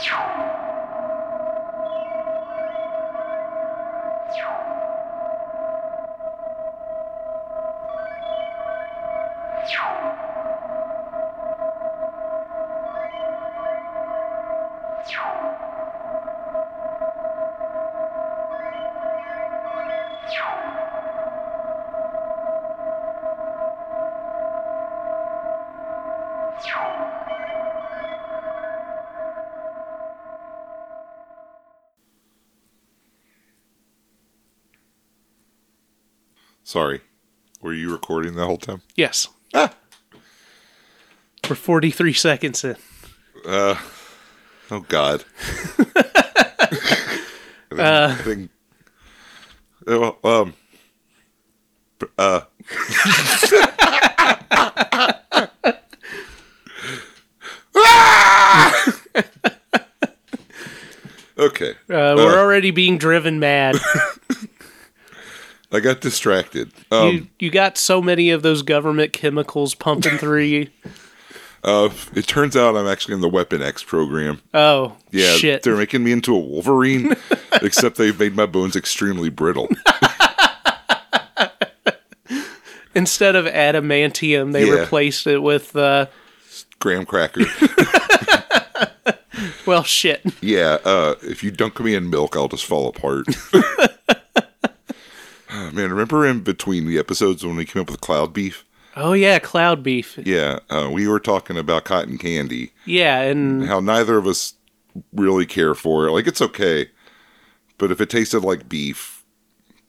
Choo! Sorry. Were you recording the whole time? Yes. Ah. We're 43 seconds in. Uh, oh God. I think, I think uh, well, um, uh, okay. Uh, we're already being driven mad. I got distracted. Um, you, you got so many of those government chemicals pumping through you. uh, it turns out I'm actually in the Weapon X program. Oh, Yeah, shit. they're making me into a Wolverine, except they've made my bones extremely brittle. Instead of adamantium, they Yeah. replaced it with, uh, Graham cracker. well, shit. Yeah, uh, if you dunk me in milk, I'll just fall apart. Oh, man, remember in between the episodes when we came up with cloud beef? Oh, yeah, cloud beef. Yeah, uh, we were talking about cotton candy, Yeah, and how neither of us really care for it. Like, it's okay, but if it tasted like beef,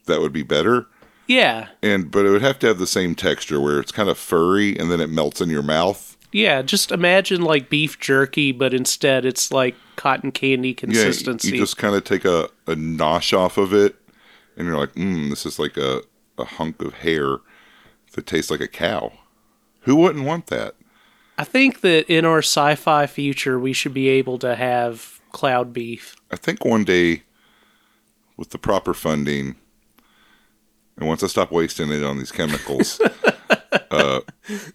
that would be better. yeah, And but it would have to have the same texture where it's kind of furry and then it melts in your mouth. yeah, just imagine like beef jerky, but instead it's like cotton candy Yeah, consistency. you just kind of take a, a nosh off of it, and you're like, mm, this is like a, a hunk of hair that tastes like a cow. Who wouldn't want that? I think that in our sci fi future, we should be able to have cloud beef. I think one day, with the proper funding, and once I stop wasting it on these chemicals, uh,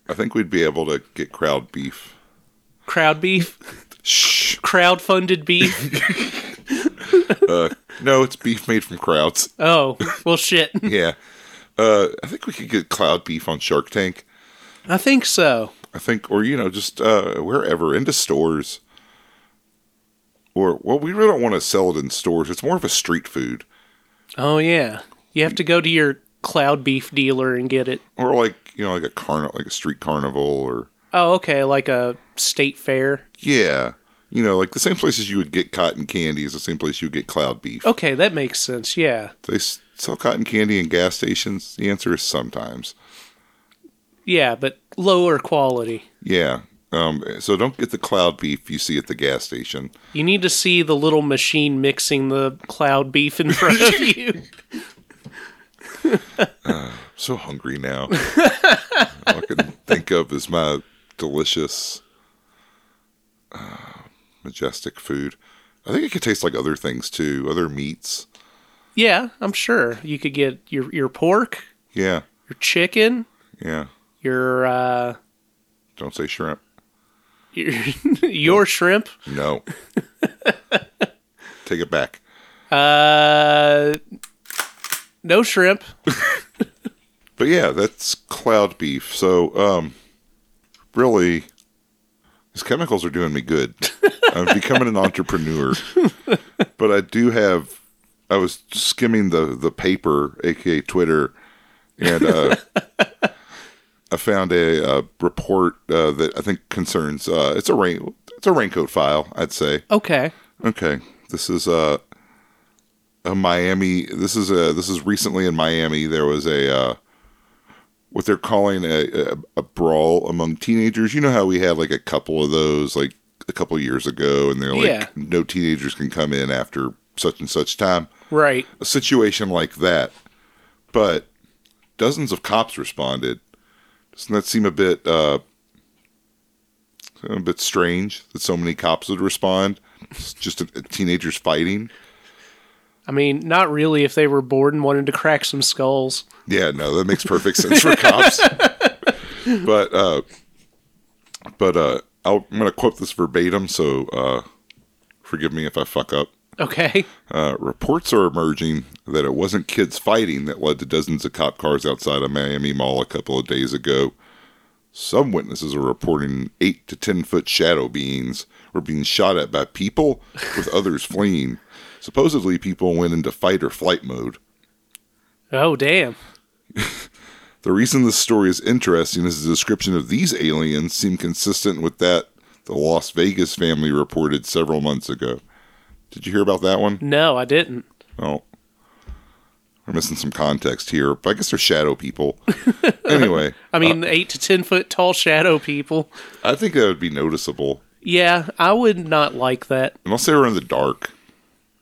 I think we'd be able to get crowd beef. Crowd beef? Shh. Crowd funded beef? Uh, no, it's beef made from crowds. oh, well, shit. Yeah. Uh, I think we could get cloud beef on Shark Tank. I think so. I think, or you know, just uh, wherever into stores, or well, we really don't want to sell it in stores. It's more of a street food, Oh, yeah. You have to go to your cloud beef dealer and get it. or like you know, like a carnival, like a street carnival, or Oh, okay, like a state fair. yeah, you know, like the same places you would get cotton candy is the same place you would get cloud beef. Okay, that makes sense. Yeah. Do they sell cotton candy in gas stations? The answer is sometimes. Yeah, but lower quality. Yeah. Um, so don't get the cloud beef you see at the gas station. You need to see the little machine mixing the cloud beef in front of you. so hungry now. All I can think of is my delicious, uh, majestic food. I think it could taste like other things too, other meats. yeah, I'm sure. You could get your, your pork, Yeah, your chicken, yeah. your uh Don't say shrimp. your, your shrimp. No. Take it back. Uh no shrimp. But yeah, that's cloud beef. So, um, really, these chemicals are doing me good. I'm becoming an entrepreneur. But I do have. I was skimming the the paper, aka Twitter, and uh, I found a, uh report uh, that I think concerns. Uh, it's a rain. It's a raincoat file. I'd say. Okay. Okay, this is uh, a Miami. This is a this is recently in Miami. There was a uh, what they're calling a, a a brawl among teenagers. You know how we had like a couple of those like a couple of years ago, and they're like Yeah. no teenagers can come in after such and such time. Right. A situation like that, but dozens of cops responded. Doesn't that seem a bit uh, a bit strange that so many cops would respond? It's just a, teenagers fighting. I mean, not really if they were bored and wanted to crack some skulls. Yeah, no, that makes perfect sense for cops. but uh, but uh, I'll, I'm going to quote this verbatim. So uh, Forgive me if I fuck up. Okay. Uh, reports are emerging that it wasn't kids fighting that led to dozens of cop cars outside a Miami mall a couple of days ago. Some witnesses are reporting eight to ten foot shadow beings were being shot at by people, with others fleeing. Supposedly, people went into fight or flight mode. Oh, damn. The reason this story is interesting is the description of these aliens seem consistent with that the Las Vegas family reported several months ago. Did you hear about that one? No, I didn't. Oh, we're missing some context here, but I guess they're shadow people. anyway, I mean, uh, eight to ten foot tall shadow people. I think that would be noticeable. Yeah, I would not like that. Unless they were in the dark,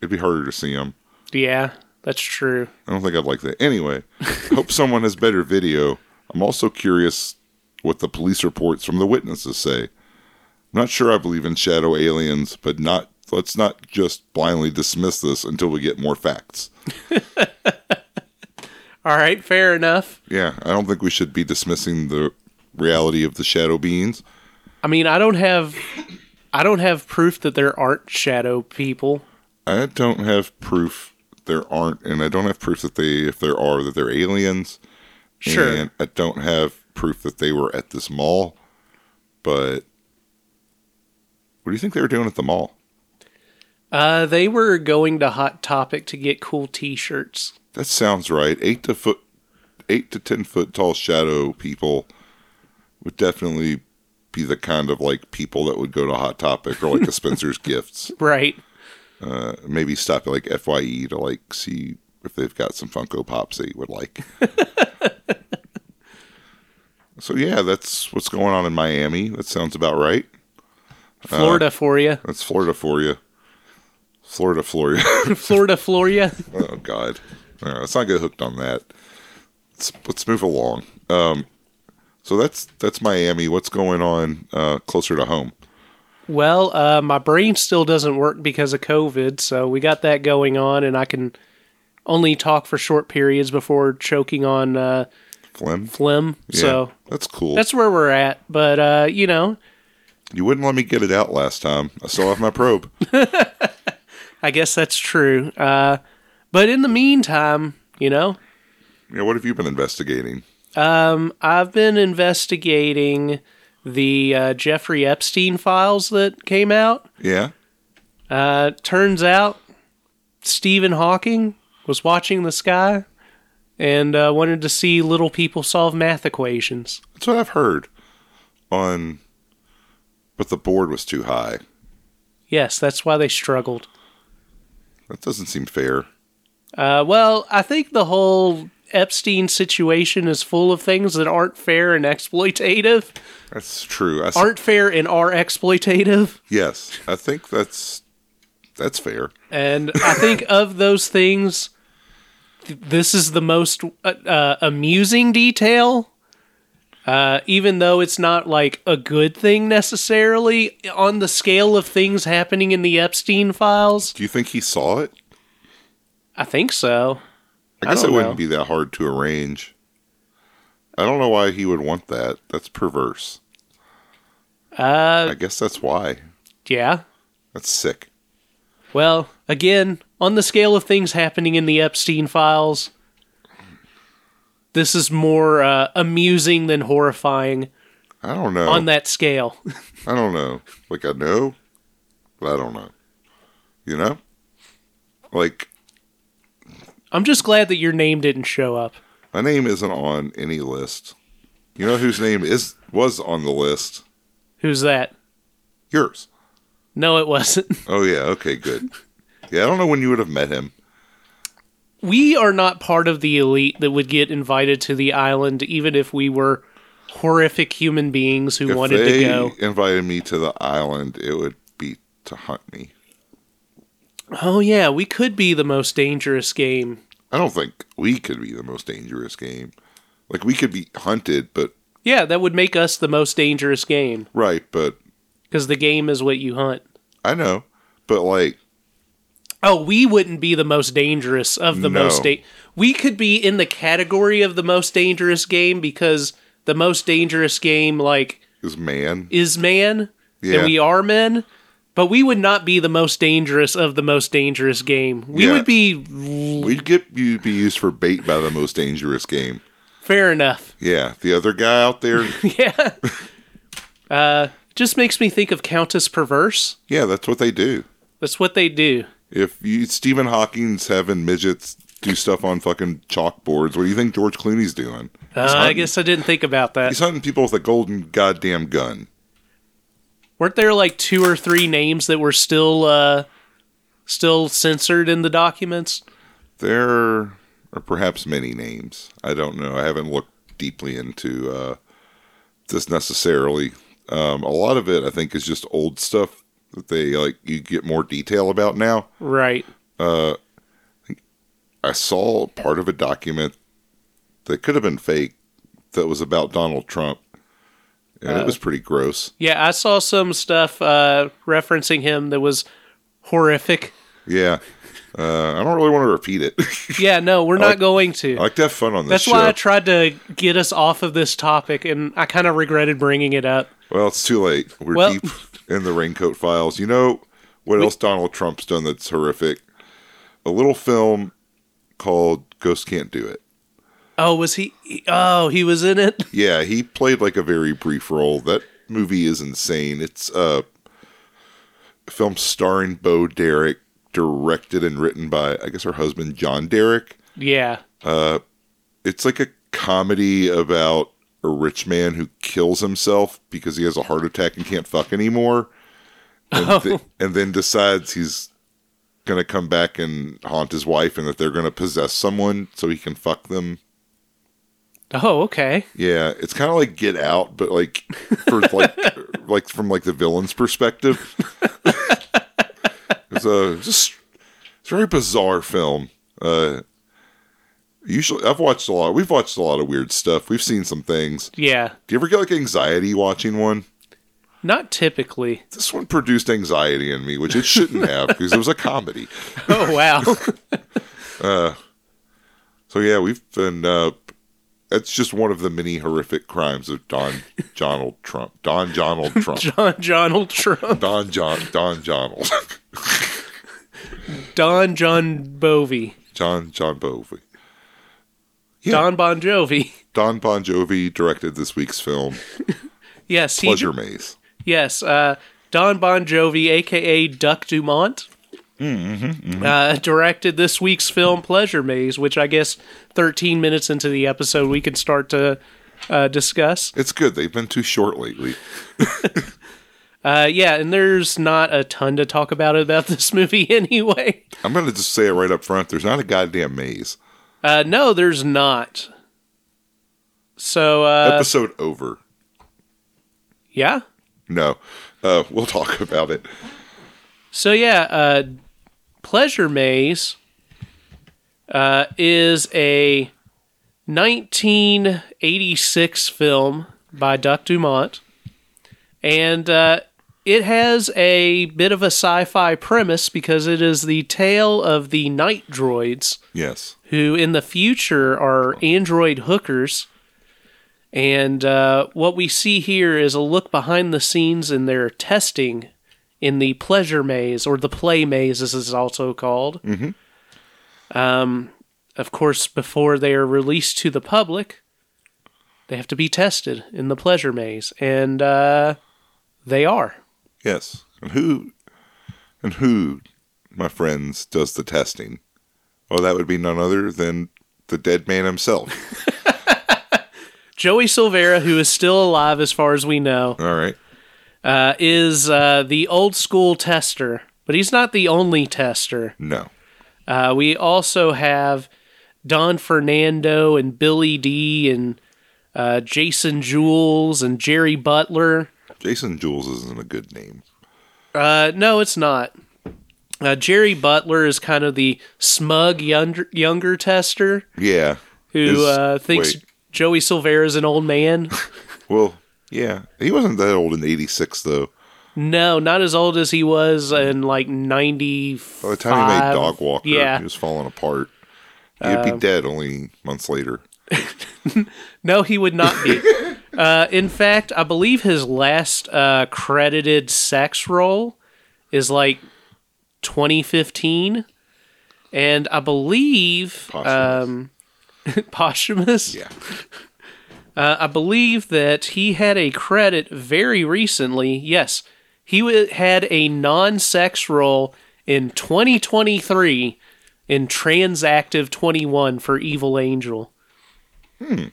it'd be harder to see them. Yeah, that's true. I don't think I'd like that. Anyway, hope someone has better video. I'm also curious what the police reports from the witnesses say. I'm not sure I believe in shadow aliens, but not let's not just blindly dismiss this until we get more facts. All right, fair enough. Yeah, I don't think we should be dismissing the reality of the shadow beings. I mean, I don't have, I don't have proof that there aren't shadow people. I don't have proof there aren't, and I don't have proof that they, if there are, that they're aliens. Sure. And I don't have proof that they were at this mall. But what do you think they were doing at the mall? Uh, they were going to Hot Topic to get cool T-shirts. That sounds right. Eight to foot, eight to ten foot tall shadow people would definitely be the kind of like people that would go to Hot Topic or like a Spencer's Gifts. Right. Uh, maybe stop at like Fye to like see if they've got some Funko Pops that you would like. so yeah, that's what's going on in Miami. That sounds about right. Florida for you. That's Florida for you. Florida, Florida. Florida for you. oh God, right, let's not get hooked on that. Let's, let's move along. Um, so that's that's Miami. What's going on uh, closer to home? Well, uh, my brain still doesn't work because of COVID, so we got that going on, and I can only talk for short periods before choking on uh, Phlegm. phlegm. Yeah, So that's cool. that's where we're at. But uh, you know, you wouldn't let me get it out last time. I still have my probe. I guess that's true. Uh, but in the meantime, you know, yeah, what have you been investigating? um, I've been investigating the uh, Jeffrey Epstein files that came out. Yeah. Uh, turns out Stephen Hawking was watching the sky and uh, wanted to see little people solve math equations. That's what I've heard on but the board was too high. Yes, that's why they struggled. That doesn't seem fair. Uh, well, I think the whole Epstein situation is full of things that aren't fair and exploitative. That's true. I s- Aren't fair and are exploitative. yes, I think that's that's fair. And I think of those things, th- this is the most uh, uh, amusing detail. Uh, even though it's not like a good thing necessarily on the scale of things happening in the Epstein files. Do you think he saw it? I think so. I I guess don't it wouldn't be that hard to arrange. I don't know why he would want that. That's perverse. Uh, I guess that's why. yeah. That's sick. Well, again, on the scale of things happening in the Epstein files, this is more uh, amusing than horrifying I don't know. on that scale. I don't know. Like I know, but I don't know. You know? Like I'm just glad that your name didn't show up. my name isn't on any list. You know whose name is was on the list? Who's that? Yours. No, it wasn't. Oh yeah, okay, good. Yeah, I don't know when you would have met him. We are not part of the elite that would get invited to the island, even if we were horrific human beings who If wanted to go. invited me to the island, it would be to hunt me. Oh, yeah, we could be the most dangerous game. I don't think we could be the most dangerous game. Like we could be hunted, but Yeah, that would make us the most dangerous game right, but because the game is what you hunt. I know. But like Oh, we wouldn't be the most dangerous of the No. most da- We could be in the category of the most dangerous game because the most dangerous game like is man. is man Yeah. and we are men. But we would not be the most dangerous of the most dangerous game. We Yeah. would be We'd get you'd be used for bait by the most dangerous game. fair enough. Yeah, the other guy out there. yeah. Uh, just makes me think of Countess Perverse. yeah, that's what they do. That's what they do. If you Stephen Hawking's having midgets do stuff on fucking chalkboards, what do you think George Clooney's doing? Uh, He's I guess I didn't think about that. he's hunting people with a golden goddamn gun. Weren't there like two or three names that were still uh, still censored in the documents? There are perhaps many names. I don't know. I haven't looked deeply into uh, this necessarily. Um, a lot of it, I think, is just old stuff that they like. You get more detail about now. Right. Uh, I saw part of a document that could have been fake that was about Donald Trump, and it was pretty gross. Yeah, I saw some stuff uh, referencing him that was horrific. Yeah, uh, I don't really want to repeat it. Yeah, no, we're not going to. I like to have fun on this That's show. why I tried to get us off of this topic, and I kind of regretted bringing it up. Well, it's too late. We're Well- deep in the raincoat files. You know what else Donald Trump's done that's horrific? A little film called Ghosts Can't Do It. Oh, was he? Oh, he was in it. Yeah, he played like a very brief role. That movie is insane. It's uh, a film starring Bo Derek, directed and written by I guess her husband John Derek. Yeah. It's like a comedy about a rich man who kills himself because he has a heart attack and can't fuck anymore, and, th- and then decides he's gonna come back and haunt his wife, and that they're gonna possess someone so he can fuck them. Oh, okay. Yeah, it's kind of like Get Out, but like for like like from like the villain's perspective. it's a just it's a very bizarre film. Uh, usually, I've watched a lot. We've watched a lot of weird stuff. We've seen some things. Yeah. Do you ever get like anxiety watching one? Not typically. This one produced anxiety in me, which it shouldn't have because it was a comedy. Oh, wow. uh, So yeah, we've been. Uh, that's just one of the many horrific crimes of Don Donald Trump. Don Donald Trump. John Donald Trump. Don John Don Donald. Don John Bovey. John John Bovey. Yeah. Don Bon Jovi. Don Bon Jovi directed this week's film, Yes, he Pleasure Maze. Yes, uh, Don Bon Jovi, aka Duck Dumont, Uh, directed this week's film Pleasure Maze, which I guess 13 minutes into the episode we can start to uh, discuss. It's good. They've been too short lately. Uh, yeah, and there's not a ton to talk about about this movie anyway. I'm gonna just say it right up front. There's not a goddamn maze. Uh, no, there's not. So, uh, Episode over. yeah. No, uh, we'll talk about it. So yeah, uh, Pleasure Maze uh, is a 1986 film by Duck Dumont, and uh, it has a bit of a sci-fi premise because it is the tale of the night droids Yes. who in the future are android hookers. And uh, what we see here is a look behind the scenes in their testing in the pleasure maze, or the play maze, as it's also called. Mm-hmm. Um, of course, before they are released to the public, they have to be tested in the pleasure maze, and uh, they are. Yes. And who? And who, my friends, does the testing? Oh, that would be none other than the dead man himself. Joey Silvera, who is still alive as far as we know, All right. Uh, is uh, the old school tester, but he's not the only tester. No. Uh, we also have Don Fernando and Billy Dee and uh, Jason Jules and Jerry Butler. Jason Jules isn't a good name. Uh, no, it's not. Uh, Jerry Butler is kind of the smug younger, younger tester Yeah. Who uh, thinks wait. Joey Silvera is an old man. Well, yeah. He wasn't that old in '86 though. no, not as old as he was in like 90. By the time he made Dog Walker, Yeah. he was falling apart. He'd be dead only months later. No, he would not be. uh, in fact, I believe his last uh, credited sex role is like 2015, and I believe Posthumous. um, posthumous. Yeah. Uh, I believe that he had a credit very recently. Yes, he w- had a non-sex role in 2023 in Transactive 21 for Evil Angel. Hmm.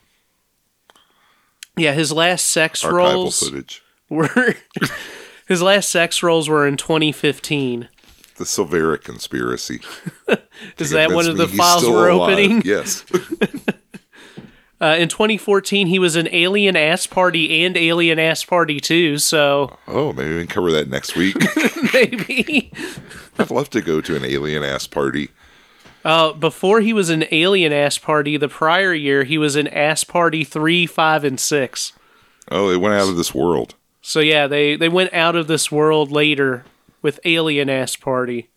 Yeah, his last sex Archival roles footage. were his last sex roles were in 2015. The Silvera conspiracy. Is that one of the files we're alive. opening? Yes. Uh, in 2014, he was an Alien Ass Party and Alien Ass Party 2, so oh, maybe we can cover that next week. maybe. I'd love to go to an alien ass party. Uh, before he was an Alien Ass Party, the prior year, he was in Ass Party 3, 5, and 6. Oh, they went out of this world. So yeah, they, they went out of this world later with Alien Ass Party.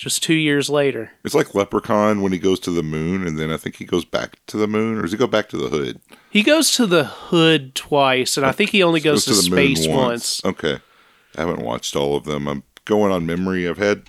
Just two years later. It's like Leprechaun when he goes to the moon, and then I think he goes back to the moon, or does he go back to the hood? He goes to the hood twice, and I think he only goes, to, space once. Okay. I haven't watched all of them. I'm going on memory. I've had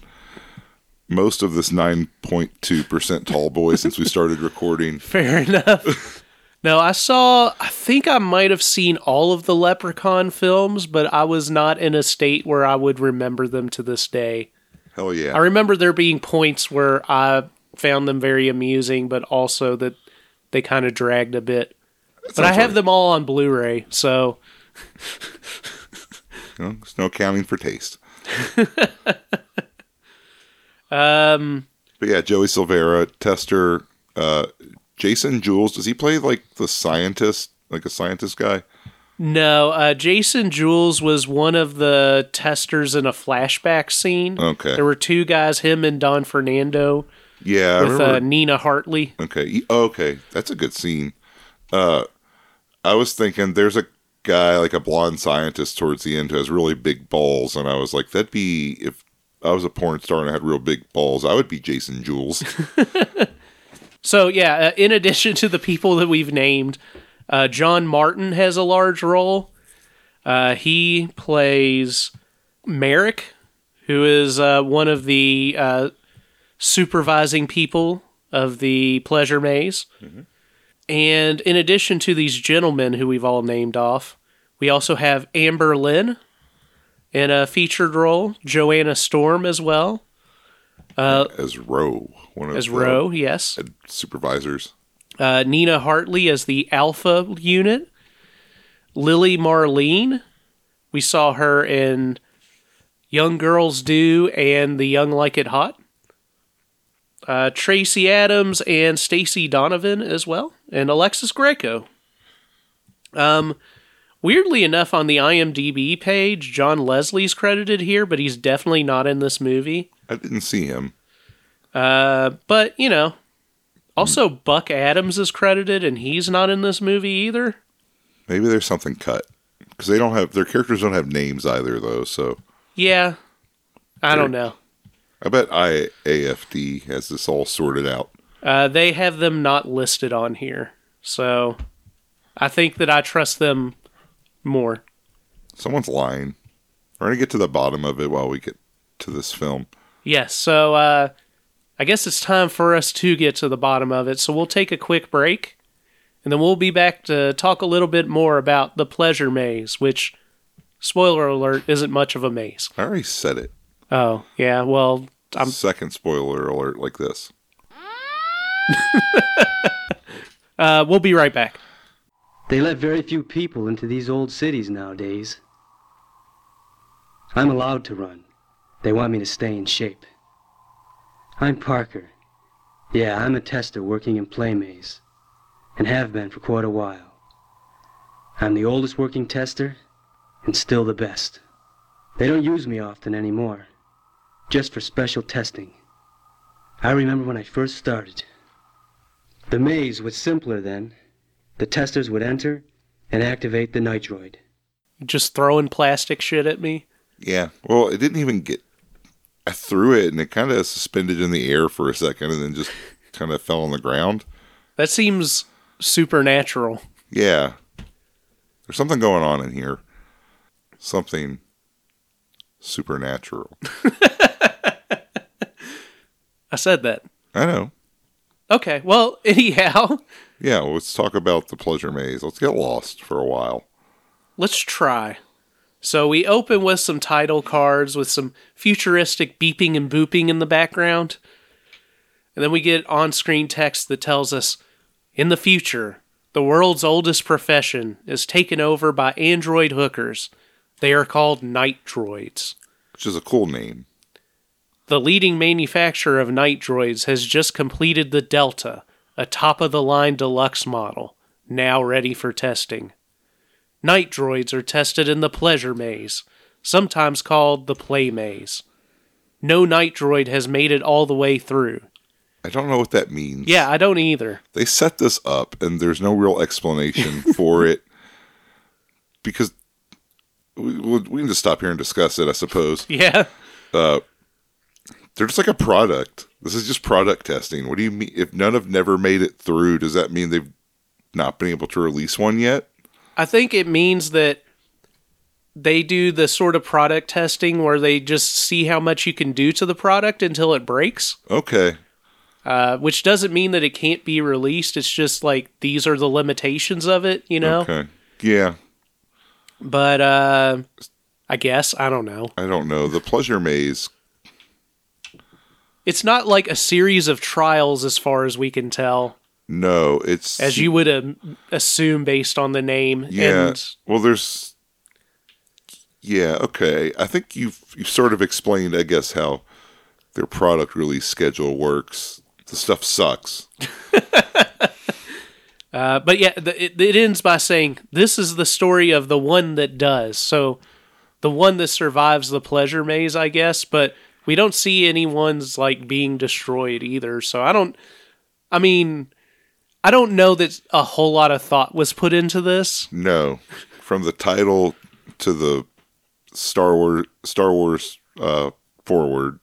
most of this 9.2% tall boy since we started recording. Fair enough. no, I saw, I think I might have seen all of the Leprechaun films, but I was not in a state where I would remember them to this day. Hell yeah. I remember there being points where I found them very amusing, but also that they kind of dragged a bit. But I have right. them all on Blu ray, so You know, there's no accounting for taste. um, But yeah, Joey Silvera, Tester, uh, Jason Jules. Does he play like the scientist, like a scientist guy? No, uh, Jason Jules was one of the testers in a flashback scene. Okay. There were two guys, him and Don Fernando, Yeah, with uh, Nina Hartley. Okay. Okay. That's a good scene. Uh I was thinking there's a guy like a blonde scientist towards the end who has really big balls and I was like that'd be if I was a porn star and I had real big balls, I would be Jason Jules. So yeah, uh, in addition to the people that we've named, uh, John Martin has a large role. Uh, he plays Merrick, who is uh, one of the uh, supervising people of the pleasure maze. And in addition to these gentlemen who we've all named off, we also have Amber Lynn in a featured role, Joanna Storm as well as Roe, one of as the Roe, yes. supervisors. Uh, Nina Hartley as the Alpha unit, Lili Marlene. We saw her in Young Girls Do and The Young Like It Hot. Uh, Tracy Adams and Stacy Donovan as well, and Alexis Greco. Um, weirdly enough, on the IMDb page, John Leslie's credited here, but he's definitely not in this movie. I didn't see him. Uh, but you know, also Buck Adams is credited, and he's not in this movie either. Maybe there's something cut because they don't have their characters don't have names either though. So Yeah, I don't know. I bet IAFD has this all sorted out. Uh, they have them not listed on here, so I think that I trust them more. Someone's lying. We're gonna get to the bottom of it while we get to this film. Yes, so uh, I guess it's time for us to get to the bottom of it. So we'll take a quick break, and then we'll be back to talk a little bit more about the pleasure maze, which, spoiler alert, isn't much of a maze. I already said it. Oh yeah, well I'm Second spoiler alert like this. Uh, we'll be right back. They let very few people into these old cities nowadays. I'm allowed to run. They want me to stay in shape. I'm Parker. Yeah, I'm a tester working in Play Maze, and have been for quite a while. I'm the oldest working tester, and still the best. They don't use me often anymore, just for special testing. I remember when I first started. The maze was simpler then. The testers would enter and activate the night droid. Just throwing plastic shit at me. Yeah. Well, it didn't even get. I threw it and it kind of suspended in the air for a second and then just kind of fell on the ground. That seems supernatural. Yeah. There's something going on in here. Something supernatural. I said that. I know. Okay. Well, anyhow, Yeah, well, let's talk about the pleasure maze. Let's get lost for a while. let's try. So we open with some title cards with some futuristic beeping and booping in the background. And then we get on screen text that tells us in the future, the world's oldest profession is taken over by android hookers. They are called night droids. Which is a cool name. The leading manufacturer of night droids has just completed the Delta, a top of the line deluxe model, now ready for testing. Night droids are tested in the pleasure maze, sometimes called the play maze. No night droid has made it all the way through. I don't know what that means. Yeah, I don't either. They set this up and there's no real explanation for it because we, we we can just stop here and discuss it, I suppose. Yeah. Uh, they're just like a product. This is just product testing. What do you mean? If none have never made it through, does that mean they've not been able to release one yet? I think it means that they do the sort of product testing where they just see how much you can do to the product until it breaks. Okay. uh, which doesn't mean that it can't be released. It's just like these are the limitations of it, you know. Okay. Yeah. But uh, I guess I don't know. I don't know. The pleasure maze. It's not like a series of trials, as far as we can tell, No, it's as you would um, assume based on the name. Yeah. And well, there's. Yeah. Okay. I think you've you've sort of explained, I guess, how their product release schedule works. The stuff sucks. uh, but yeah, the, it, it ends by saying this is the story of the one that does. So the one that survives the pleasure maze, I guess. But we don't see anyone's like being destroyed either. So I don't. I mean, I don't know that a whole lot of thought was put into this. No, from the title to the Star Wars Star Wars uh, forward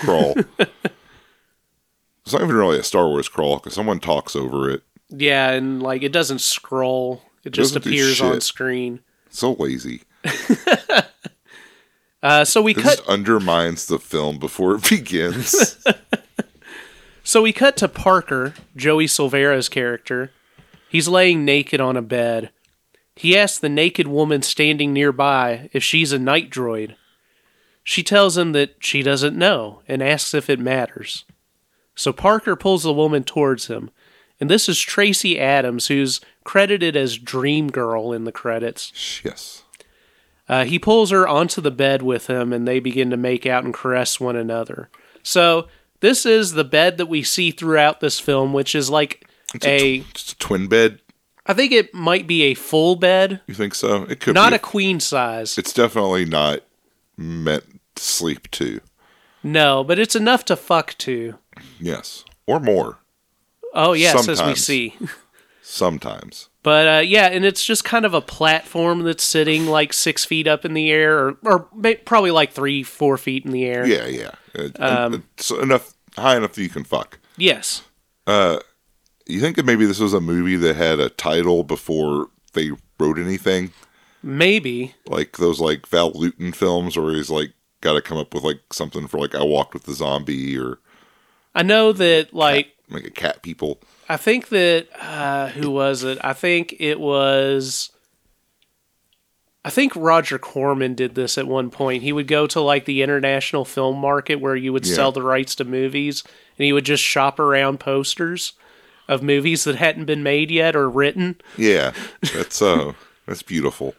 crawl. it's not even really a Star Wars crawl because someone talks over it. Yeah, and like it doesn't scroll; it just appears on screen. So lazy. Uh, so we It cut. undermines the film before it begins. So we cut to Parker, Joey Silvera's character. He's laying naked on a bed. He asks the naked woman standing nearby if she's a night droid. She tells him that she doesn't know and asks if it matters. So Parker pulls the woman towards him, and this is Tracy Adams, who's credited as Dream Girl in the credits. yes. Uh, he pulls her onto the bed with him, and they begin to make out and caress one another. So this is the bed that we see throughout this film, which is like It's a, a. tw- it's a twin bed. I think it might be a full bed, You think so? It could be not be. a queen size. it's definitely not meant to sleep to. No, but it's enough to fuck to. Yes. Or more. Oh yes, as we see. Sometimes. But uh, yeah, and it's just kind of a platform that's sitting like six feet up in the air, or or probably like three, four feet in the air. Yeah, yeah. It- Um, it's enough high enough that you can fuck. Yes. You think that maybe this was a movie that had a title before they wrote anything? Maybe. Like those like Val Lewton films where he's like got to come up with like something for like I walked with the zombie or I know that like like a cat people. I think that uh, who was it? I think it was. I think Roger Corman did this at one point. He would go to like the international film market where you would Yeah. sell the rights to movies, and he would just shop around posters of movies that hadn't been made yet or written. Yeah. That's uh that's beautiful.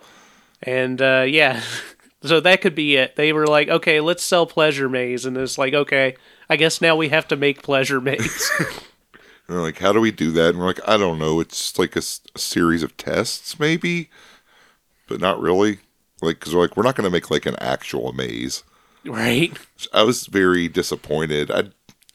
And uh, yeah, so that could be it. They were like, okay, let's sell Pleasure Maze, and it's like, okay, I guess now we have to make Pleasure Maze. And they're like, how do we do that? And we're like, I don't know. It's like a series of tests, maybe, but not really. Like, because we're like, we're not going to make like an actual maze. right? I was very disappointed. I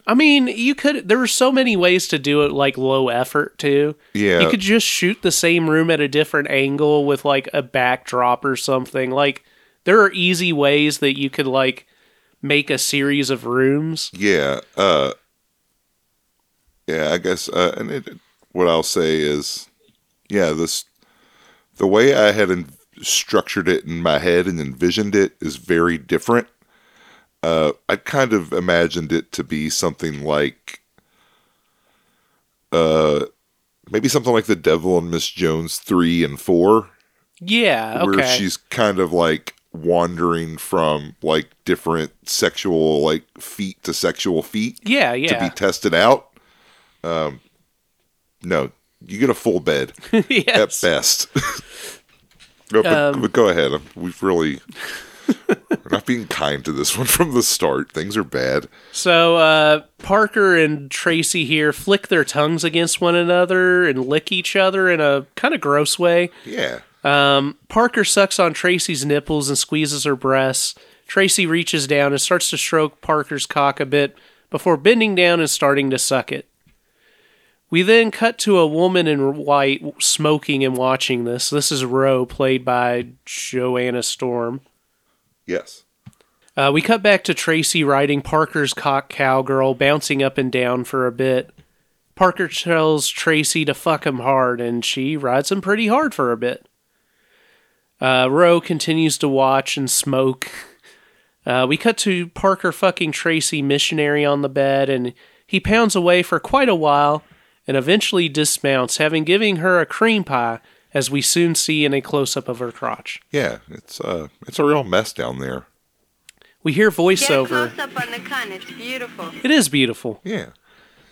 I mean, you could. There were so many ways to do it, like low effort too. yeah, You could just shoot the same room at a different angle with like a backdrop or something. Like there are easy ways that you could like make a series of rooms. yeah, uh, yeah. I guess, uh, and it, what I'll say is, yeah, this the way I had en- structured it in my head and envisioned it is very different. Uh, I kind of imagined it to be something like, uh, maybe something like the Devil and Miss Jones three and four, Yeah, okay. where she's kind of like wandering from like different sexual like feet to sexual feet yeah, yeah. to be tested out. Um, no, you get a full bed at best. no, but, Um, but go ahead. We've really we're not being kind to this one from the start. Things are bad. So uh, Parker and Tracy here flick their tongues against one another and lick each other in a kind of gross way. Yeah, Um, Parker sucks on Tracy's nipples and squeezes her breasts. Tracy reaches down and starts to stroke Parker's cock a bit before bending down and starting to suck it. We then cut to a woman in white smoking and watching this. This is Roe, played by Joanna Storm. yes. Uh, we cut back to Tracy riding Parker's cock cowgirl, bouncing up and down for a bit. Parker tells Tracy to fuck him hard, and she rides him pretty hard for a bit. Uh, Roe continues to watch and smoke. Uh, we cut to Parker fucking Tracy missionary on the bed, and he pounds away for quite a while and eventually dismounts, having given her a cream pie, as we soon see in a close up of her crotch. Yeah, it's uh, it's a real mess down there. We hear voiceover. Get a voiceover. close up on the cunt. It's beautiful. It is beautiful. Yeah,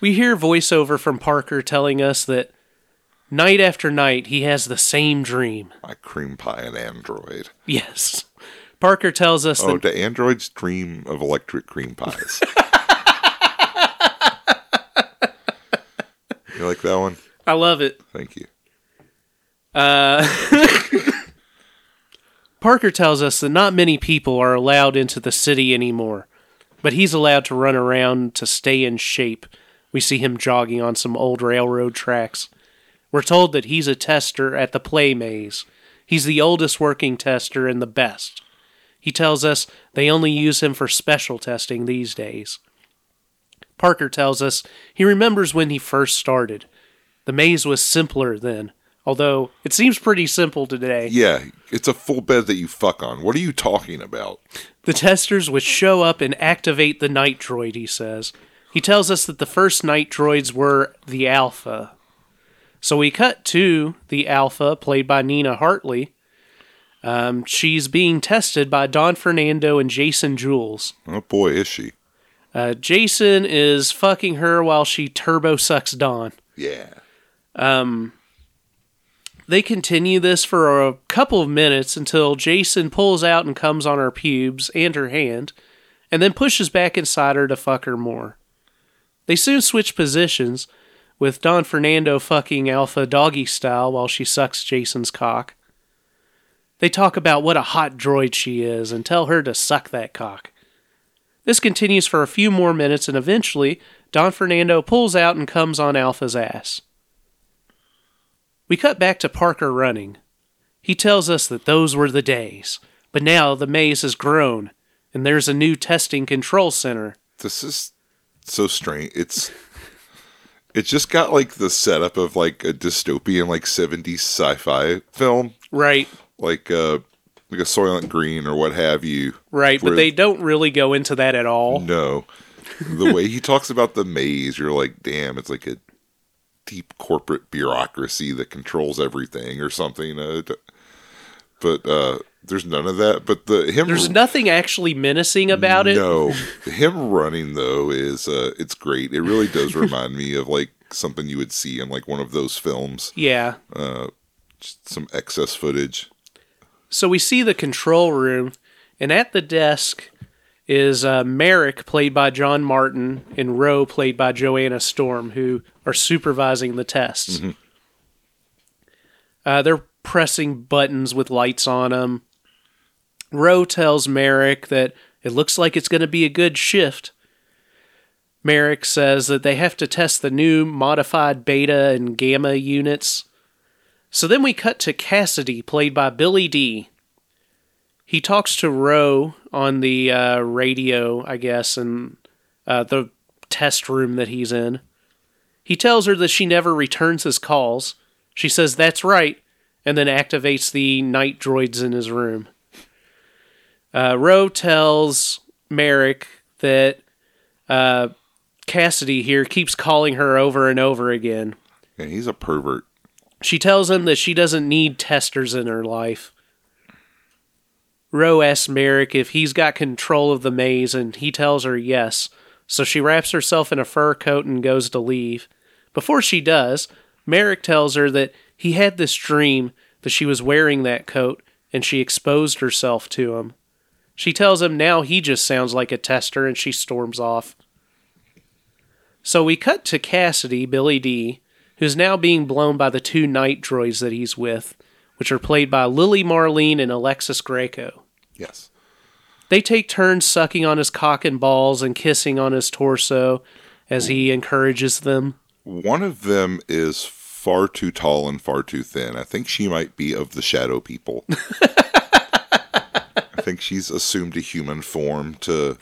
We hear voiceover from Parker telling us that night after night he has the same dream. my cream pie and android. Yes. Parker tells us Oh, that do androids dream of electric cream pies? you like that one? I love it. Thank you. Uh, Parker tells us that not many people are allowed into the city anymore, but he's allowed to run around to stay in shape. We see him jogging on some old railroad tracks. We're told that he's a tester at the play maze. He's the oldest working tester and the best. He tells us they only use him for special testing these days. Parker tells us he remembers when he first started. The maze was simpler then, although it seems pretty simple today. Yeah, it's a full bed that you fuck on. What are you talking about? The testers would show up and activate the night droid, he says. He tells us that the first night droids were the Alpha. So we cut to the Alpha, played by Nina Hartley. Um, she's being tested by Don Fernando and Jason Jules. Oh boy, is she? Uh, Jason is fucking her while she turbo sucks Don. Yeah. Um, They continue this for a couple of minutes until Jason pulls out and comes on her pubes and her hand, and then pushes back inside her to fuck her more. They soon switch positions, with Don Fernando fucking Alpha doggy style while she sucks Jason's cock. They talk about what a hot droid she is and tell her to suck that cock. This continues for a few more minutes, and eventually, Don Fernando pulls out and comes on Alpha's ass. We cut back to Parker running. He tells us that those were the days, but now the maze has grown, and there's a new testing control center. This is so strange. It's it just got like the setup of like a dystopian like 70s sci-fi film, Right, like uh like a Soylent Green or what have you. right, but they don't really go into that at all. No. The way he talks about the maze, you're like, damn, it's like a deep corporate bureaucracy that controls everything or something. Uh, but uh, there's none of that. But the him There's nothing actually menacing about it. No, him running though is uh, it's great. It really does remind me of like something you would see in like one of those films. Yeah. Just some excess footage. So we see the control room, and at the desk is uh, Merrick, played by John Martin, and Rowe, played by Joanna Storm, who are supervising the tests. Uh, they're pressing buttons with lights on them. Rowe tells Merrick that it looks like it's going to be a good shift. Merrick says that they have to test the new modified beta and gamma units. So then we cut to Cassidy, played by Billy Dee. He talks to Roe on the uh, radio, I guess, in uh, the test room that he's in. He tells her that she never returns his calls. She says that's right, and then activates the night droids in his room. Uh, Roe tells Merrick that uh, Cassidy here keeps calling her over and over again. And he's a pervert. She tells him that she doesn't need testers in her life. Roe asks Merrick if he's got control of the maze, and he tells her yes. So she wraps herself in a fur coat and goes to leave. Before she does, Merrick tells her that he had this dream that she was wearing that coat and she exposed herself to him. She tells him now he just sounds like a tester and she storms off. So we cut to Cassidy, Billy Dee, who's now being blown by the two night droids that he's with, which are played by Lili Marlene and Alexis Greco. Yes. They take turns sucking on his cock and balls and kissing on his torso as he encourages them. One of them is far too tall and far too thin. I think she might be of the shadow people. I think she's assumed a human form to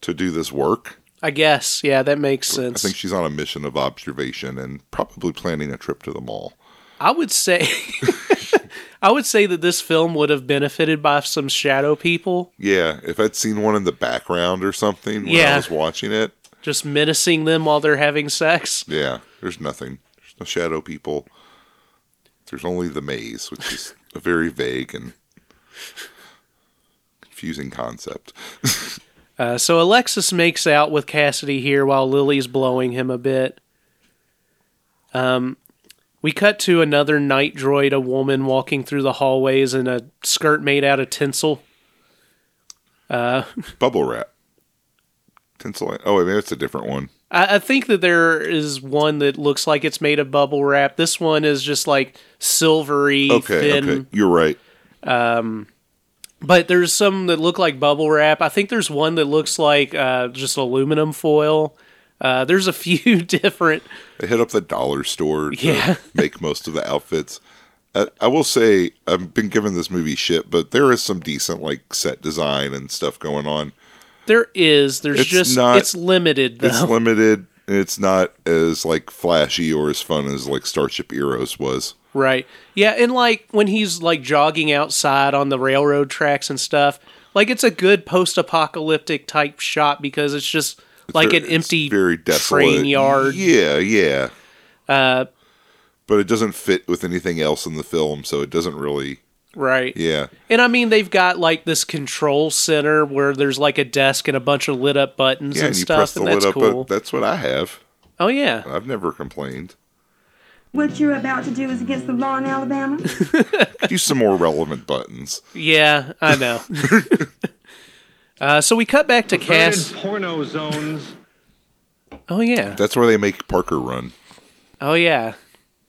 to do this work. I guess, yeah, that makes sense. I think she's on a mission of observation and probably planning a trip to the mall. I would say I would say that this film would have benefited by some shadow people Yeah, if I'd seen one in the background or something when Yeah. I was watching it, just menacing them while they're having sex. yeah, there's nothing. There's no shadow people. There's only the maze, which is a very vague and confusing concept. Uh, so Alexis makes out with Cassidy here while Lili's blowing him a bit. Um, we cut to another night droid, a woman walking through the hallways in a skirt made out of tinsel. Bubble wrap. Tinsel. Oh, wait, maybe it's a different one. I, I think that there is one that looks like it's made of bubble wrap. This one is just like silvery, Okay, thin. okay. You're right. But there's some that look like bubble wrap. I think there's one that looks like uh, just aluminum foil. Uh, there's a few different. They hit up the dollar store to Yeah. make most of the outfits. I, I will say I've been giving this movie shit, but there is some decent like set design and stuff going on. There is. There's It's just not- it's limited though. It's limited. It's not as like flashy or as fun as like Starship Eros was. Right. Yeah, and like when he's like jogging outside on the railroad tracks and stuff, like it's a good post-apocalyptic type shot because it's just like an empty very desolate train yard. Yeah, yeah. Uh, But it doesn't fit with anything else in the film, so it doesn't really. right. Yeah, And I mean, they've got like this control center where there's like a desk and a bunch of lit up buttons yeah. and And stuff, and that's cool. But that's what I have. oh yeah, I've never complained. What you're about to do is against the law in Alabama? Use some more relevant buttons. yeah, I know. uh, so we cut back to Cass. Perverted porno zones. Oh yeah, That's where they make Parker run. oh yeah.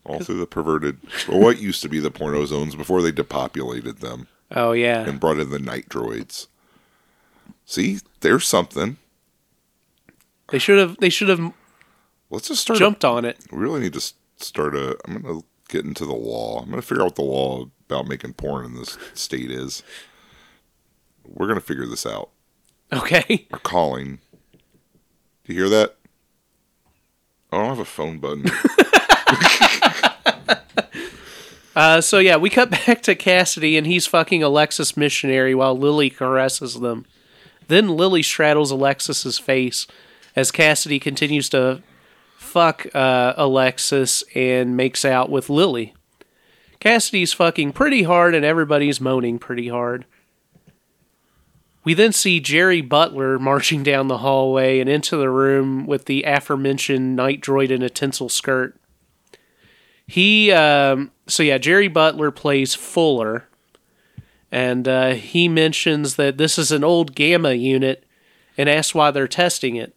All through the perverted, or what used to be the porno zones before they depopulated them Oh yeah. and brought in the night droids. See, there's something. They should have. They should have Let's just start. jumped on it. We really need to s- start a. I'm going to get into the law. I'm going to figure out what the law about making porn in this state is. We're going to figure this out. Okay. Are calling. Do you hear that? I don't have a phone button. Uh, so yeah, we cut back to Cassidy, and he's fucking Alexis missionary while Lili caresses them. Then Lili straddles Alexis's face as Cassidy continues to fuck uh, Alexis and makes out with Lili. Cassidy's fucking pretty hard, and everybody's moaning pretty hard. We then see Jerry Butler marching down the hallway and into the room with the aforementioned night droid in a tinsel skirt. He, um, so yeah, Jerry Butler plays Fuller, and uh, he mentions that this is an old Gamma unit and asks why they're testing it.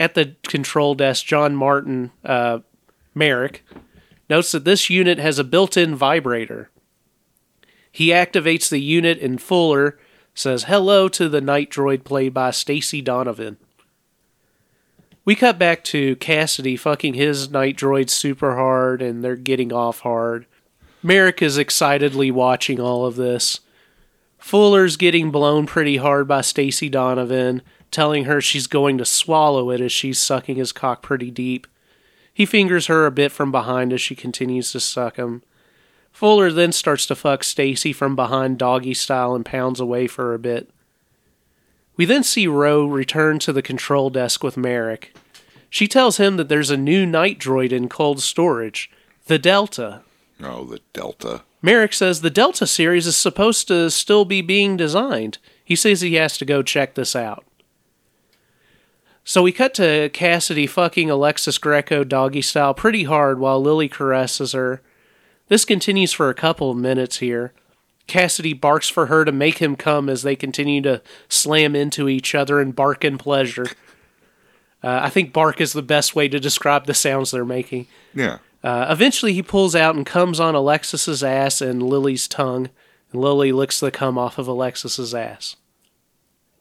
At the control desk, John Martin uh, Merrick notes that this unit has a built in vibrator. He activates the unit, and Fuller says hello to the night droid played by Stacey Donovan. We cut back to Cassidy fucking his night droid super hard and they're getting off hard. Merrick is excitedly watching all of this. Fuller's getting blown pretty hard by Stacey Donovan, telling her she's going to swallow it as she's sucking his cock pretty deep. He fingers her a bit from behind as she continues to suck him. Fuller then starts to fuck Stacey from behind doggy style and pounds away for a bit. We then see Roe return to the control desk with Merrick. She tells him that there's a new night droid in cold storage, the Delta. Oh, the Delta. Merrick says the Delta series is supposed to still be being designed. He says he has to go check this out. So we cut to Cassidy fucking Alexis Greco doggy style pretty hard while Lili caresses her. This continues for a couple of minutes here. Cassidy barks for her to make him come as they continue to slam into each other and bark in pleasure. Uh, I think bark is the best way to describe the sounds they're making. Yeah. Uh, eventually, he pulls out and comes on Alexis's ass and Lili's tongue, and Lili licks the cum off of Alexis's ass.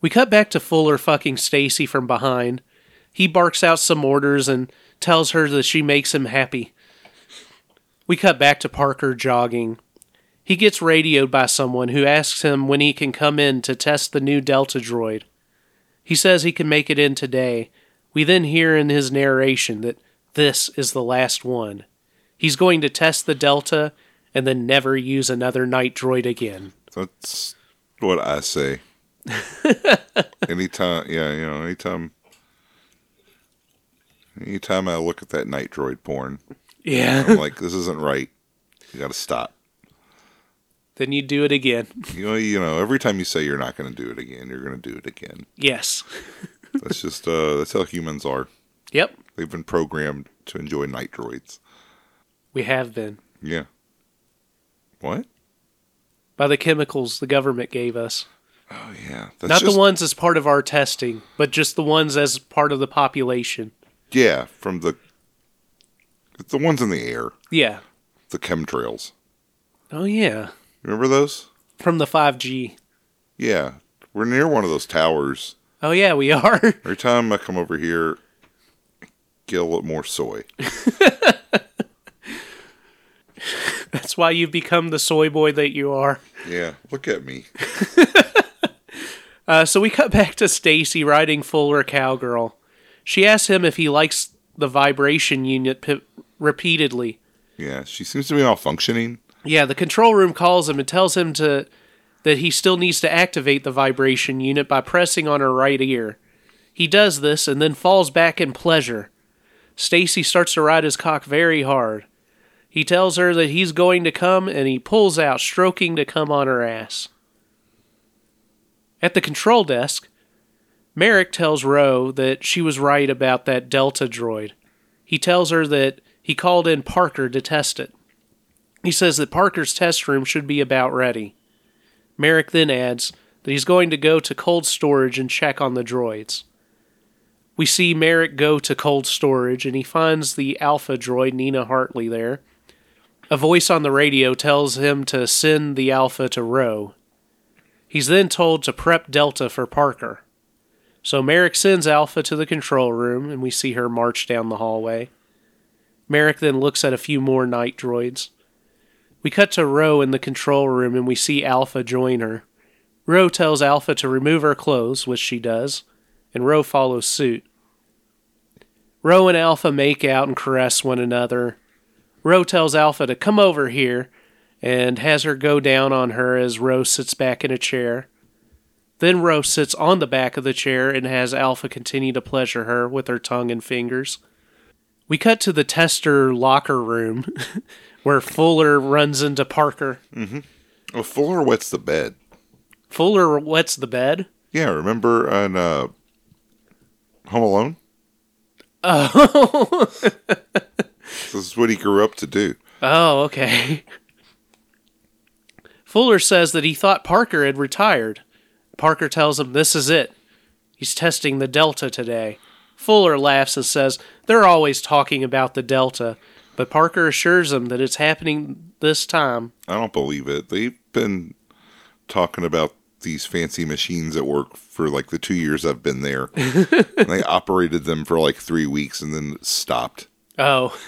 We cut back to Fuller fucking Stacey from behind. He barks out some orders and tells her that she makes him happy. We cut back to Parker jogging. He gets radioed by someone who asks him when he can come in to test the new Delta droid. He says he can make it in today. We then hear in his narration that this is the last one. He's going to test the Delta and then never use another night droid again. That's what I say. anytime, yeah, you know, anytime, anytime I look at that night droid porn, Yeah. I'm like, this isn't right. You got to stop. then you do it again. You know, you know, every time you say you're not going to do it again, you're going to do it again. Yes. That's just uh, that's how humans are. Yep. They've been programmed to enjoy night droids. We have been. Yeah. What? By the chemicals the government gave us. Oh yeah, that's Not just, the ones as part of our testing, but just the ones as part of the population. Yeah, from the the ones in the air, Yeah. the chemtrails. Oh, yeah. Remember those? From the 5G. Yeah, we're near one of those towers. Oh, yeah, we are. Every time I come over here, get a little more soy. That's why you've become the soy boy that you are. Yeah, look at me. Uh, so we cut back to Stacey riding Fuller Cowgirl. She asks him if he likes the vibration unit p- repeatedly. Yeah, she seems to be malfunctioning. Yeah, the control room calls him and tells him to that he still needs to activate the vibration unit by pressing on her right ear. He does this and then falls back in pleasure. Stacy starts to ride his cock very hard. He tells her that he's going to come and he pulls out, stroking to come on her ass. At the control desk, Merrick tells Roe that she was right about that Delta droid. He tells her that he called in Parker to test it. He says that Parker's test room should be about ready. Merrick then adds that he's going to go to cold storage and check on the droids. We see Merrick go to cold storage and he finds the Alpha droid Nina Hartley there. A voice on the radio tells him to send the Alpha to Roe. He's then told to prep Delta for Parker. So Merrick sends Alpha to the control room and we see her march down the hallway. Merrick then looks at a few more night droids. We cut to Roe in the control room and we see Alpha join her. Roe tells Alpha to remove her clothes, which she does, and Roe follows suit. Roe and Alpha make out and caress one another. Roe tells Alpha to come over here and has her go down on her as Rose sits back in a chair. Then Rose sits on the back of the chair and has Alpha continue to pleasure her with her tongue and fingers. We cut to the tester locker room where Fuller runs into Parker. Mm-hmm. Oh, Fuller wets the bed. Fuller wets the bed. Yeah, remember on uh, Home Alone? Oh, This is what he grew up to do. oh, okay. Fuller says that he thought Parker had retired. Parker tells him this is it. He's testing the Delta today. Fuller laughs and says they're always talking about the Delta, but Parker assures him that it's happening this time. I don't believe it. They've been talking about these fancy machines at work for like the two years I've been there. they operated them for like three weeks and then stopped. Oh,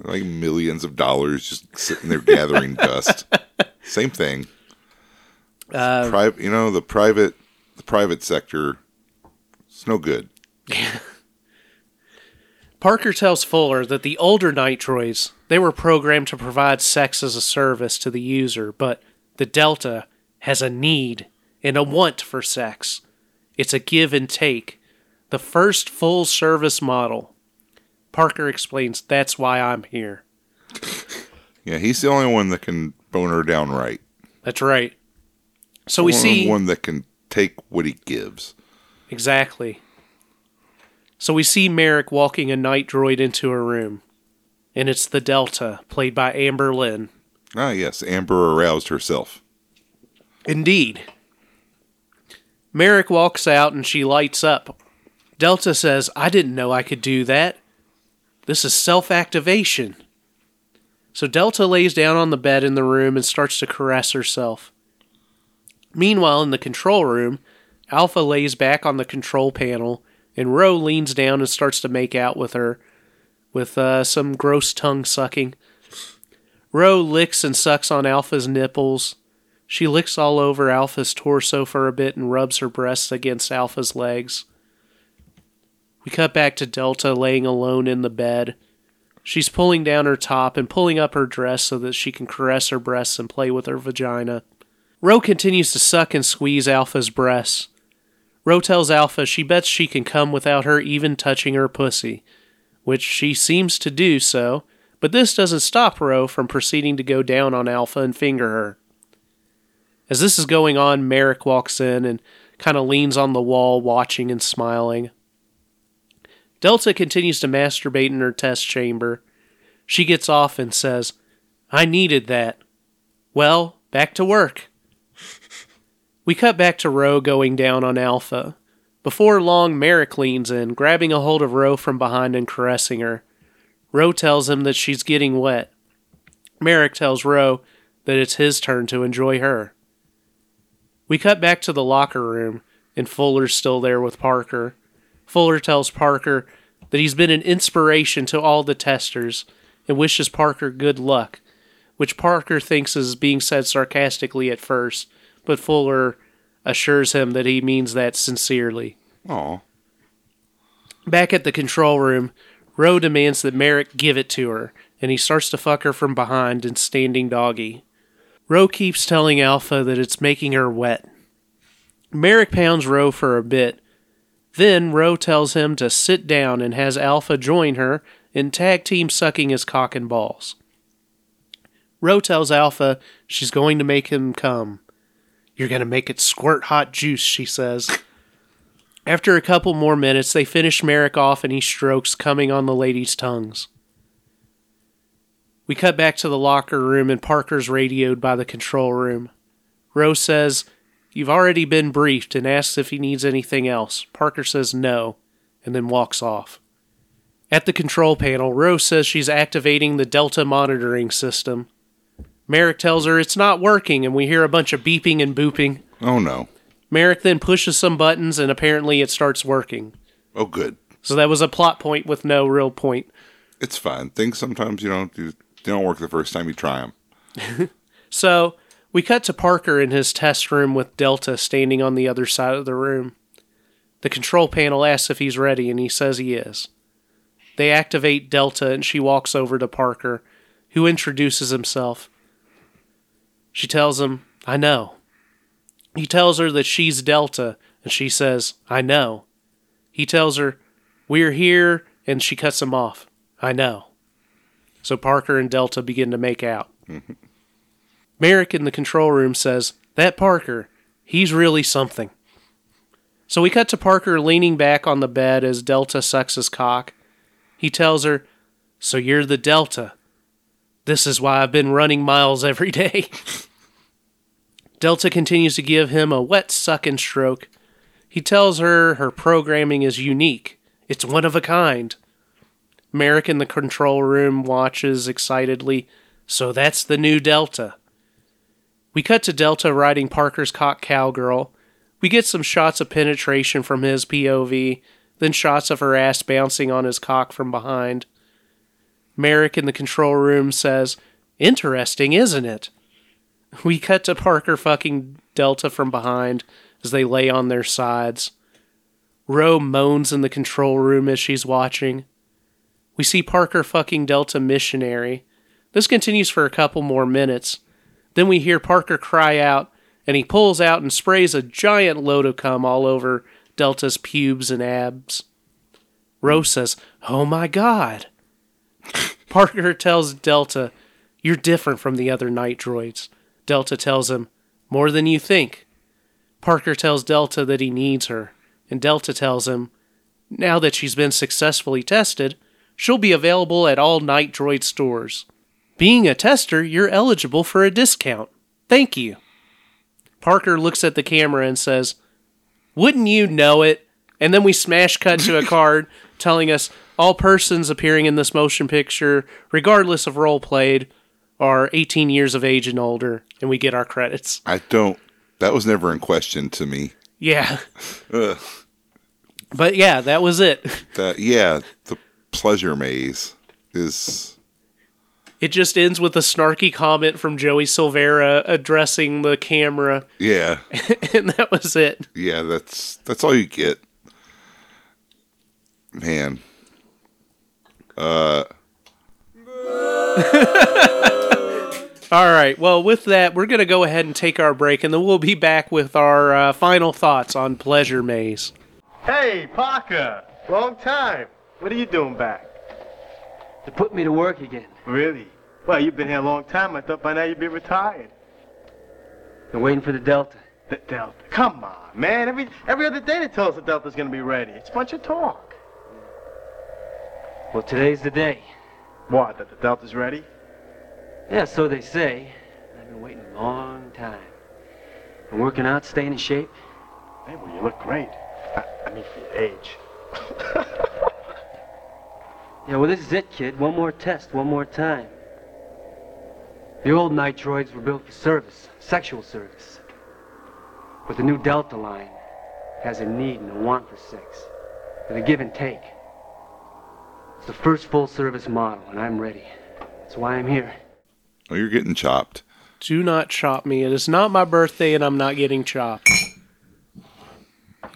Like millions of dollars just sitting there gathering dust. Same thing. uh, Private, you know, the private, the private sector. It's no good. Parker tells Fuller that the older night droids, they were programmed to provide sex as a service to the user, but the Delta has a need and a want for sex. It's a give and take. The first full service model. Parker explains that's why I'm here. Yeah, he's the only one that can bone downright. That's right. So we Only see one that can take what he gives. Exactly. So we see Merrick walking a night droid into a room. And it's the Delta, played by Amber Lynn. Ah, yes, Amber aroused herself. Indeed. Merrick walks out and she lights up. Delta says, I didn't know I could do that. This is self activation. So Delta lays down on the bed in the room and starts to caress herself. Meanwhile, in the control room, Alpha lays back on the control panel and Ro leans down and starts to make out with her with uh, some gross tongue sucking. Ro licks and sucks on Alpha's nipples. She licks all over Alpha's torso for a bit and rubs her breasts against Alpha's legs. We cut back to Delta laying alone in the bed. She's pulling down her top and pulling up her dress so that she can caress her breasts and play with her vagina. Ro continues to suck and squeeze Alpha's breasts. Ro tells Alpha she bets she can come without her even touching her pussy, which she seems to do so, but this doesn't stop Ro from proceeding to go down on Alpha and finger her. As this is going on, Merrick walks in and kind of leans on the wall, watching and smiling. Delta continues to masturbate in her test chamber. She gets off and says, I needed that. Well, back to work. We cut back to Ro going down on Alpha. Before long, Merrick leans in, grabbing a hold of Ro from behind and caressing her. Ro tells him that she's getting wet. Merrick tells Ro that it's his turn to enjoy her. We cut back to the locker room, and Fuller's still there with Parker. Fuller tells Parker that he's been an inspiration to all the testers and wishes Parker good luck, which Parker thinks is being said sarcastically at first, but Fuller assures him that he means that sincerely. Aw. Back at the control room, Ro demands that Merrick give it to her, and he starts to fuck her from behind in standing doggy. Ro keeps telling Alpha that it's making her wet. Merrick pounds Ro for a bit. Then Ro tells him to sit down and has Alpha join her in tag team sucking his cock and balls. Ro tells Alpha she's going to make him come. You're going to make it squirt hot juice, she says. After a couple more minutes, they finish Merrick off and he strokes, coming on the ladies' tongues. We cut back to the locker room and Parker's radioed by the control room. Rose says, You've already been briefed and asks if he needs anything else. Parker says no, and then walks off. At the control panel, Rose says she's activating the Delta monitoring system. Merrick tells her it's not working, and we hear a bunch of beeping and booping. Oh no. Merrick then pushes some buttons, and apparently it starts working. Oh good. So that was a plot point with no real point. It's fine. Things sometimes you don't do, they don't work the first time you try them. So we cut to Parker in his test room with Delta standing on the other side of the room. The control panel asks if he's ready, and he says he is. They activate Delta, and she walks over to Parker, who introduces himself. She tells him, I know. He tells her that she's Delta, and she says, I know. He tells her, We're here, and she cuts him off. I know. So Parker and Delta begin to make out. Merrick in the control room says, That Parker, he's really something. So we cut to Parker leaning back on the bed as Delta sucks his cock. He tells her, So you're the Delta. This is why I've been running miles every day. Delta continues to give him a wet sucking stroke. He tells her her programming is unique. It's one of a kind. Merrick in the control room watches excitedly. So that's the new Delta. We cut to Delta riding Parker's cock cowgirl. We get some shots of penetration from his POV, then shots of her ass bouncing on his cock from behind. Merrick in the control room says, Interesting, isn't it? We cut to Parker fucking Delta from behind as they lay on their sides. Ro moans in the control room as she's watching. We see Parker fucking Delta missionary. This continues for a couple more minutes. Then we hear Parker cry out, and he pulls out and sprays a giant load of cum all over Delta's pubes and abs. Rose says, Oh my god. Parker tells Delta, You're different from the other night droids. Delta tells him, More than you think. Parker tells Delta that he needs her, and Delta tells him, Now that she's been successfully tested, she'll be available at all night droid stores. Being a tester, you're eligible for a discount. Thank you. Parker looks at the camera and says, Wouldn't you know it? And then we smash cut to a card telling us all persons appearing in this motion picture, regardless of role played, are 18 years of age and older, and we get our credits. I don't. That was never in question to me. Yeah. Ugh. But yeah, that was it. That yeah, the pleasure maze is It just ends with a snarky comment from Joey Silvera addressing the camera, yeah, and that was it. yeah. That's that's all you get, man. Uh, All right. Well, with that, we're going to go ahead and take our break, and then we'll be back with our uh, final thoughts on Pleasure Maze. Hey, Parker! Long time. What are you doing back? To put me to work again. Really? Well, you've been here a long time. I thought by now you'd be retired. Been waiting for the Delta. The Delta. Come on, man. Every every other day they tell us the Delta's gonna be ready. It's a bunch of talk. Well, today's the day. What? That the Delta's ready? Yeah, so they say. I've been waiting a long time. Been working out, staying in shape. Hey, well, you look great. I, I mean, for your age. Yeah, well, this is it, kid. One more test, one more time. The old night droids were built for service, sexual service. But the new Delta line has a need and a want for sex, with a give and take. It's the first full service model, and I'm ready. That's why I'm here. oh, you're getting chopped. Do not chop me. It is not my birthday, and I'm not getting chopped.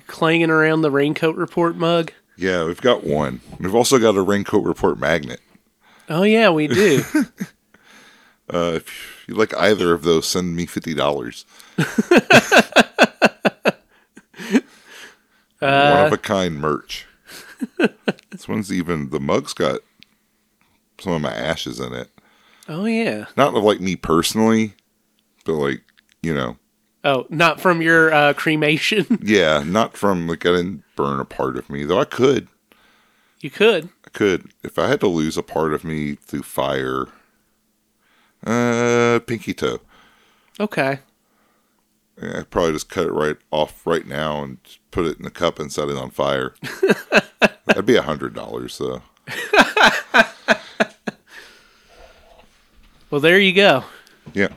Clanging around the raincoat report mug. Yeah, we've got one. We've also got a raincoat report magnet. Oh yeah, we do. Uh, if you like either of those, send me fifty dollars. One of a kind merch. this one's even the mug's got some of my ashes in it. oh yeah. Not of like me personally, but like you know, Oh, not from your uh, cremation. yeah, not from like I didn't burn a part of me though. I could, you could. I could if I had to lose a part of me through fire. Uh, pinky toe. Okay. Yeah, I'd probably just cut it right off right now and put it in a cup and set it on fire. That'd be a hundred dollars though. Well, there you go. Yeah.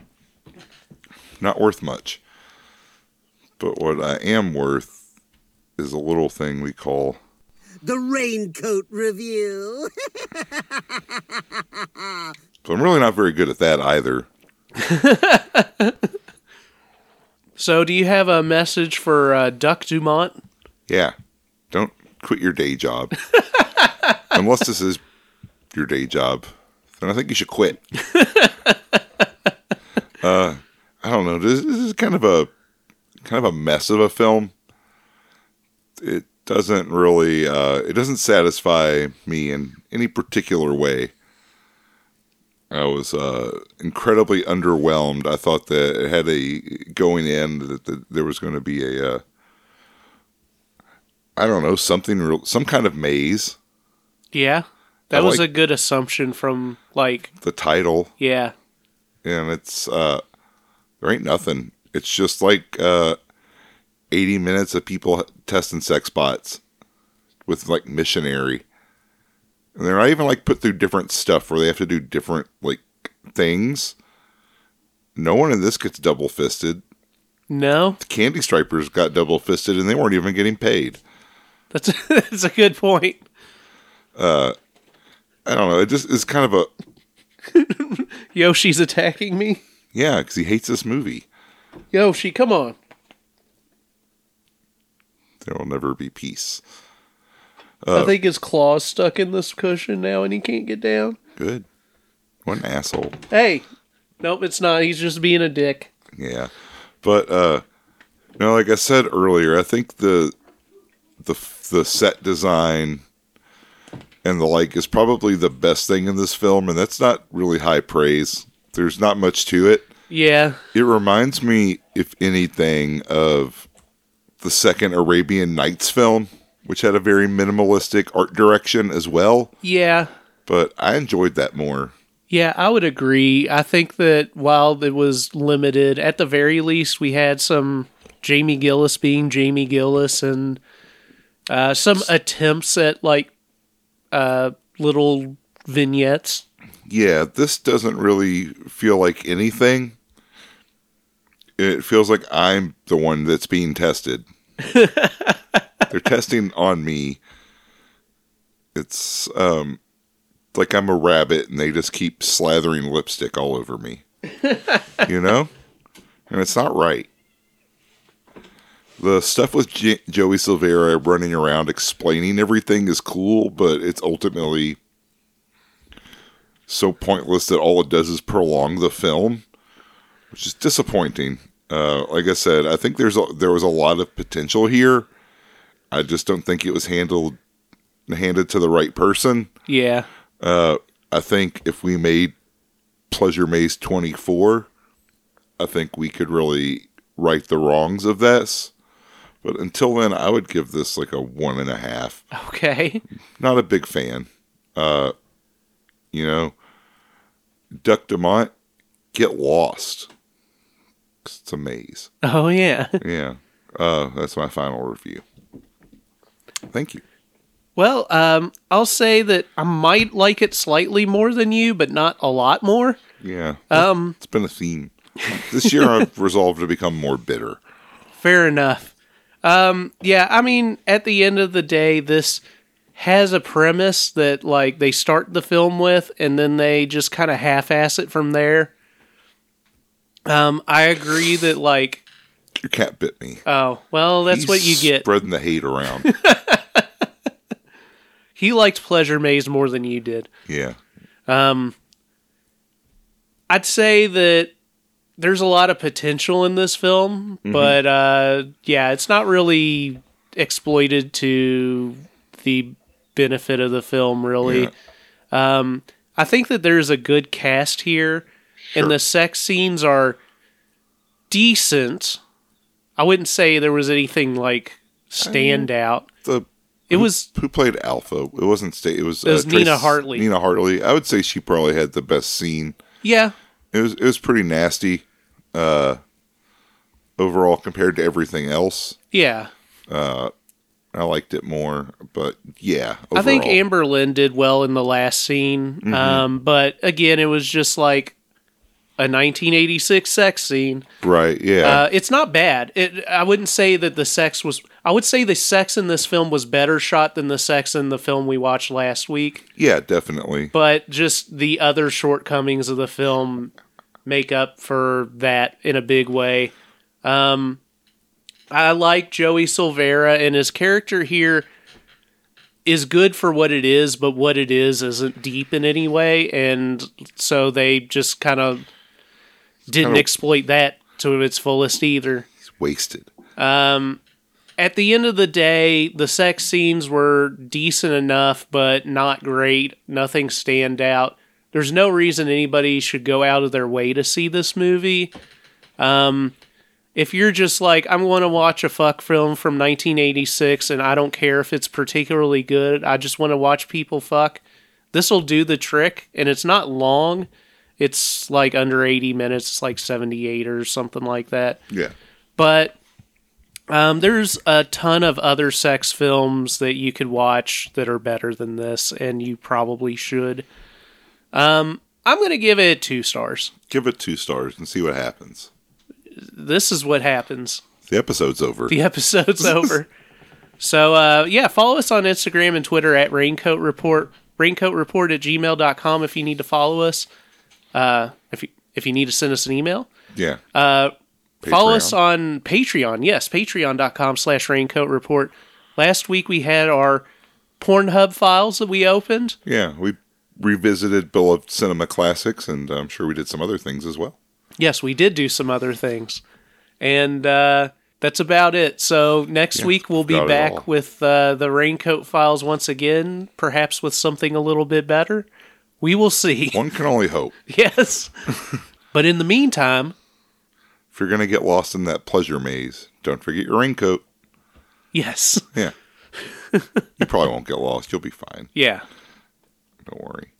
Not worth much. But what I am worth is a little thing we call The Raincoat Review. so I'm really not very good at that either. So, do you have a message for uh, Duck Dumont? Yeah. Don't quit your day job. Unless this is your day job. Then I think you should quit. uh I don't know. This, this is kind of a kind of a mess of a film. It doesn't really uh it doesn't satisfy me in any particular way. I was uh, incredibly underwhelmed. I thought that it had a going in that, that there was going to be a uh, I don't know something real, some kind of maze. Yeah. That I was like- a good assumption from, like, The title yeah. and it's uh, there ain't nothing. It's just like uh, eighty minutes of people testing sex bots with like missionary, and they're not even like put through different stuff where they have to do different like things. No one in this gets double fisted. No, The Candy Stripers got double fisted, and they weren't even getting paid. that's that's a good point. Uh I don't know. It just is kind of a Yoshi's attacking me. yeah, because he hates this movie. Yoshi, come on. There will never be peace. I think his claw's stuck in this cushion now and he can't get down. Good. What an asshole. Hey, nope, it's not. He's just being a dick. Yeah, but uh, you know, like I said earlier, I think the the the set design and the like is probably the best thing in this film, and that's not really high praise. There's not much to it. Yeah, It reminds me, if anything, of the second Arabian Nights film, which had a very minimalistic art direction as well. yeah, But I enjoyed that more. yeah. I would agree. I think that while it was limited, at the very least, we had some Jamie Gillis being Jamie Gillis and uh, some attempts at like uh, little vignettes. yeah, this doesn't really feel like anything. It feels like I'm the one that's being tested. They're testing on me. It's um like I'm a rabbit and they just keep slathering lipstick all over me. you know? And it's not right. The stuff with J- Joey Silvera running around explaining everything is cool, but it's ultimately so pointless that all it does is prolong the film, which is disappointing. Uh, like I said, I think there's a, there was a lot of potential here. I just don't think it was handled handed to the right person. Yeah, Uh, I think if we made Pleasure Maze 24, I think we could really right the wrongs of this. But until then, I would give this like a one and a half. okay. Not a big fan. Uh, you know, Duck Dumont, get lost. It's a maze. Oh yeah. Yeah. Uh, that's my final review. Thank you. Well, um, I'll say that I might like it slightly more than you, but not a lot more. Yeah. Um, It's been a theme. This year I've resolved to become more bitter. fair enough. Um, yeah, I mean, at the end of the day, this has a premise that like they start the film with, and then they just kind of half-ass it from there. Um, I agree that like, Your cat bit me. oh well, that's He's what you get. Spreading the hate around. He liked Pleasure Maze more than you did. yeah. Um, I'd say that there's a lot of potential in this film, but uh, yeah, it's not really exploited to the benefit of the film. Really, um, I think that there's a good cast here, and the sex scenes are decent. I wouldn't say there was anything like stand out. The It was who played Alpha? It wasn't State. It was, uh, It was Nina Hartley. Nina Hartley. I would say she probably had the best scene. yeah, It was it was pretty nasty. Uh, overall, compared to everything else, yeah. I liked it more. But yeah, I think. Amber Lynn did well in the last scene. Um, but again, it was just like a 1986 sex scene. right. Yeah, Uh, it's not bad. It, I wouldn't say that the sex was. I would say the sex in this film was better shot than the sex in the film we watched last week. yeah, definitely. But just the other shortcomings of the film make up for that in a big way. Um, I like Joey Silvera, and his character here is good for what it is, but what it is isn't deep in any way, and so they just kind of didn't Kinda- exploit that to its fullest either. He's wasted. At the end of the day, the sex scenes were decent enough, but not great. Nothing stand out. There's no reason anybody should go out of their way to see this movie. Um, if you're just like, I'm going to watch a fuck film from 1986 and I don't care if it's particularly good, I just want to watch people fuck, this will do the trick. And it's not long, it's like under 80 minutes, it's like 78 or something like that Yeah, but um, there's a ton of other sex films that you could watch that are better than this, and you probably should. Um, I'm going to give it two stars. give it two stars and see what happens. This is what happens. The episode's over. The episode's over. So, uh, yeah, follow us on Instagram and Twitter at Raincoat Report. Raincoat Report at gmail.com if you need to follow us. Uh, if, you, if you need to send us an email. Yeah. Uh, Follow us Patreon. on Patreon. Yes, patreon.com slash raincoat report. Last week we had our Pornhub files that we opened. Yeah, we revisited Bill of Cinema Classics, and I'm sure we did some other things as well. Yes, we did do some other things. And uh, that's about it. So next Yeah, week we'll be about it all. back with uh, the Raincoat Files once again, perhaps with something a little bit better. We will see. One can only hope. yes. but in the meantime, If you're going to get lost in that pleasure maze, don't forget your raincoat. yes. Yeah. you probably won't get lost. You'll be fine. Yeah. Don't worry.